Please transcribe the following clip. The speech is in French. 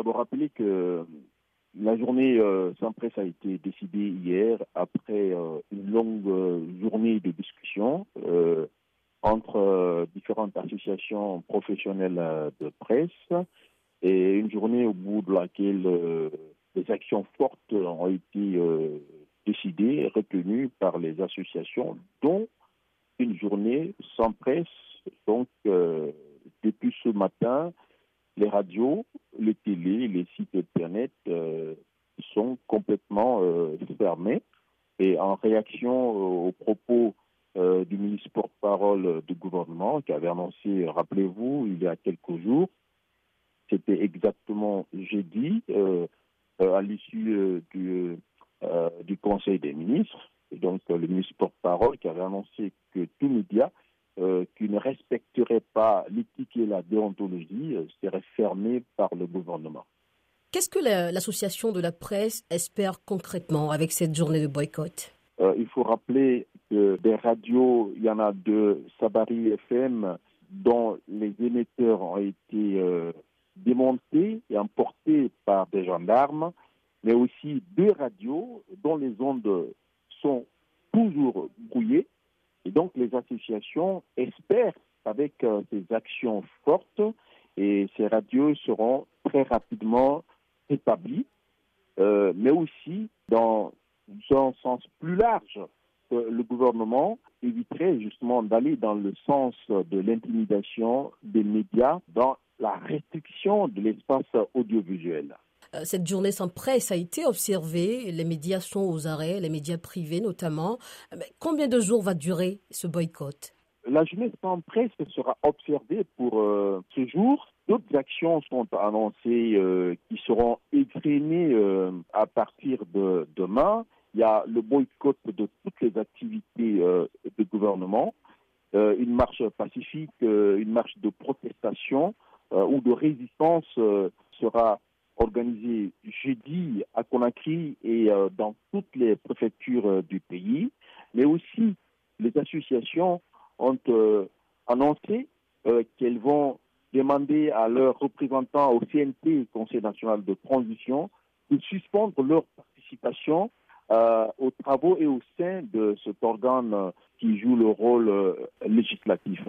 d'abord rappeler que la journée euh, sans presse a été décidée hier après euh, une longue euh, journée de discussion entre différentes associations professionnelles de presse et une journée au bout de laquelle des actions fortes ont été décidées, retenues par les associations, dont une journée sans presse. Donc, depuis ce matin, les radios, les télés, les sites internet euh, sont complètement euh, fermés. Et en réaction aux propos euh, du ministre porte-parole du gouvernement qui avait annoncé, rappelez-vous, il y a quelques jours, c'était exactement jeudi, à l'issue du, Conseil des ministres, et donc le ministre porte-parole qui avait annoncé que tout média euh, qui ne respecterait pas l'éthique et la déontologie euh, serait fermé par le gouvernement. Qu'est-ce que l'association de la presse espère concrètement avec cette journée de boycott? Euh, Il faut rappeler que des radios, il y en a deux, Sabari FM, dont les émetteurs ont été démontés et emportés par des gendarmes, mais aussi deux radios dont les ondes sont toujours brouillées. Et donc les associations espèrent avec euh, ces actions fortes et ces radios seront très rapidement établies, euh, mais aussi dans un sens plus large. le gouvernement éviterait justement d'aller dans le sens de l'intimidation des médias dans la restriction de l'espace audiovisuel. Euh, cette journée sans presse a été observée, les médias sont aux arrêts, les médias privés notamment. combien de jours va durer ce boycott? La journée sans presse sera observée pour euh, ce jour. D'autres actions sont annoncées euh, qui seront égrenées à partir de demain. Il y a le boycott de toutes les activités de gouvernement, une marche pacifique, une marche de protestation ou de résistance sera organisé jeudi à Conakry et euh, dans toutes les préfectures euh, du pays, mais aussi les associations ont euh, annoncé qu'elles vont demander à leurs représentants au CNT, Conseil national de transition, de suspendre leur participation aux travaux et au sein de cet organe qui joue le rôle législatif.